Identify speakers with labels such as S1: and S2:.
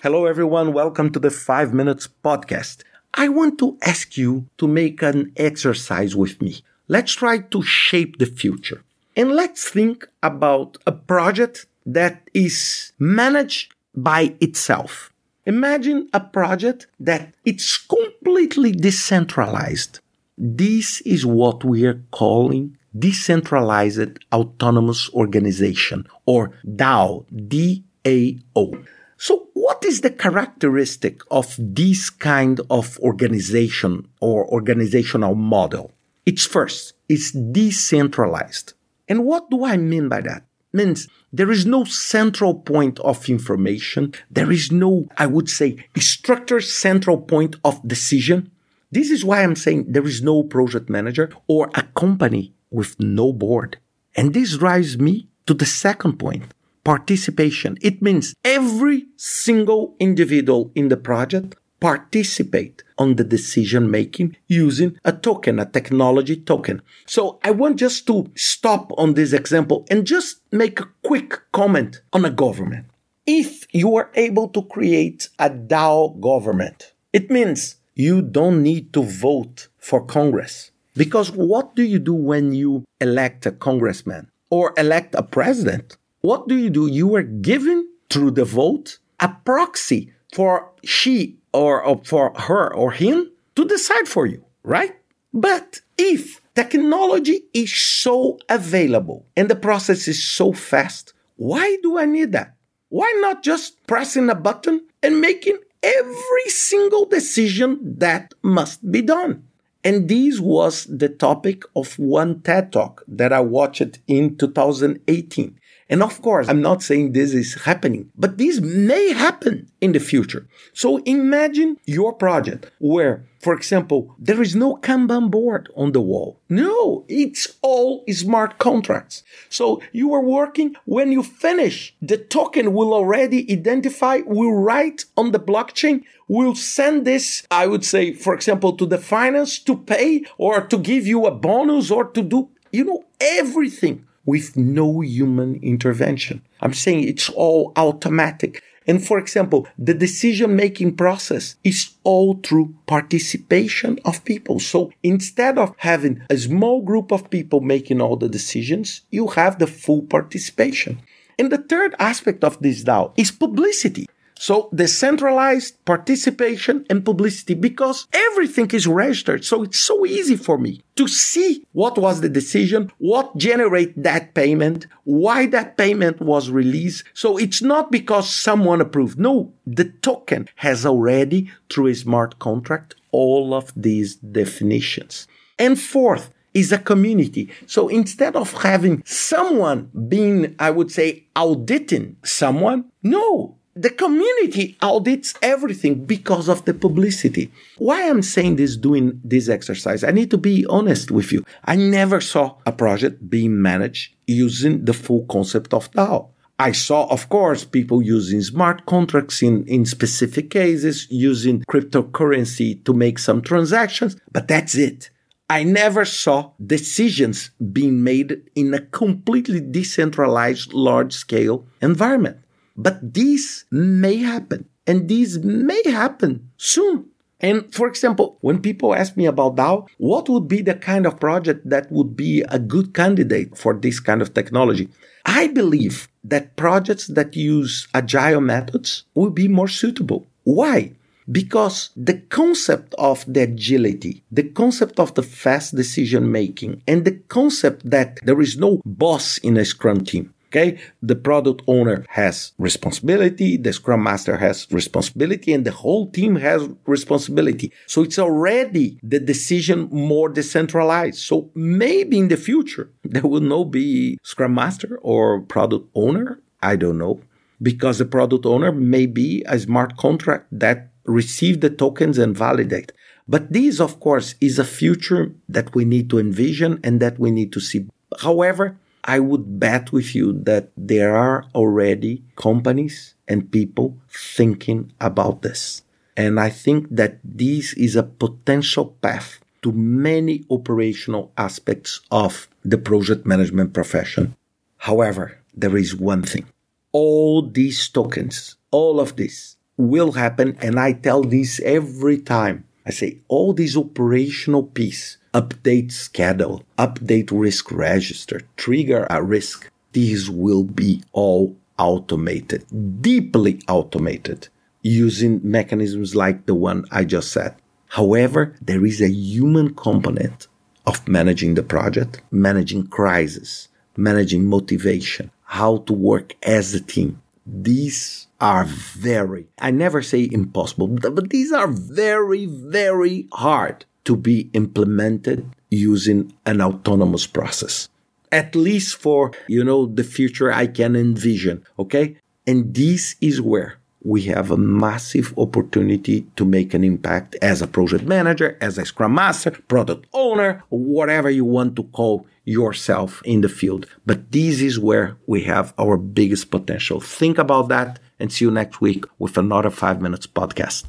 S1: Hello, everyone. Welcome to the Five Minutes Podcast. I want to ask you to make an exercise with me. Let's try to shape the future. And let's think about a project that is managed by itself. Imagine a project that it's completely decentralized. This is what we are calling decentralized autonomous organization or DAO, D-A-O. So what is the characteristic of this kind of organization or organizational model? It's first, it's decentralized. And what do I mean by that? Means there is no central point of information. There is no, I would say, structured central point of decision. This is why I'm saying there is no project manager or a company with no board. And this drives me to the second point participation. It means every single individual in the project participate on the decision making using a token, a technology token. So I want just to stop on this example and just make a quick comment on a government. If you are able to create a DAO government, it means you don't need to vote for Congress. Because what do you do when you elect a congressman or elect a president? What do you do? You are given through the vote a proxy for she or, or for her or him to decide for you, right? But if technology is so available and the process is so fast, why do I need that? Why not just pressing a button and making every single decision that must be done? And this was the topic of one TED talk that I watched in 2018. And of course, I'm not saying this is happening, but this may happen in the future. So imagine your project where, for example, there is no Kanban board on the wall. No, it's all smart contracts. So you are working when you finish, the token will already identify, will write on the blockchain, will send this, I would say, for example, to the finance to pay or to give you a bonus or to do, you know, everything with no human intervention. I'm saying it's all automatic. And for example, the decision making process is all through participation of people. So instead of having a small group of people making all the decisions, you have the full participation. And the third aspect of this DAO is publicity. So decentralized participation and publicity because everything is registered. So it's so easy for me to see what was the decision, what generate that payment, why that payment was released. So it's not because someone approved. No, the token has already through a smart contract all of these definitions. And fourth, is a community. So instead of having someone being, I would say, auditing someone, no, the community audits everything because of the publicity. Why I'm saying this doing this exercise, I need to be honest with you. I never saw a project being managed using the full concept of DAO. I saw, of course, people using smart contracts in, in specific cases, using cryptocurrency to make some transactions, but that's it. I never saw decisions being made in a completely decentralized large scale environment. But this may happen, and this may happen soon. And for example, when people ask me about DAO, what would be the kind of project that would be a good candidate for this kind of technology? I believe that projects that use agile methods will be more suitable. Why? Because the concept of the agility, the concept of the fast decision making, and the concept that there is no boss in a Scrum team, Okay. The product owner has responsibility. The scrum master has responsibility and the whole team has responsibility. So it's already the decision more decentralized. So maybe in the future, there will not be scrum master or product owner. I don't know because the product owner may be a smart contract that receive the tokens and validate. But this, of course, is a future that we need to envision and that we need to see. However, I would bet with you that there are already companies and people thinking about this. And I think that this is a potential path to many operational aspects of the project management profession. However, there is one thing. All these tokens, all of this will happen. And I tell this every time. I say all these operational piece, update schedule, update risk register, trigger a risk. These will be all automated, deeply automated using mechanisms like the one I just said. However, there is a human component of managing the project, managing crisis, managing motivation, how to work as a team. These are very, I never say impossible, but these are very, very hard to be implemented using an autonomous process. At least for, you know, the future I can envision. Okay. And this is where we have a massive opportunity to make an impact as a project manager, as a scrum master, product owner, whatever you want to call yourself in the field. But this is where we have our biggest potential. Think about that and see you next week with another five minutes podcast.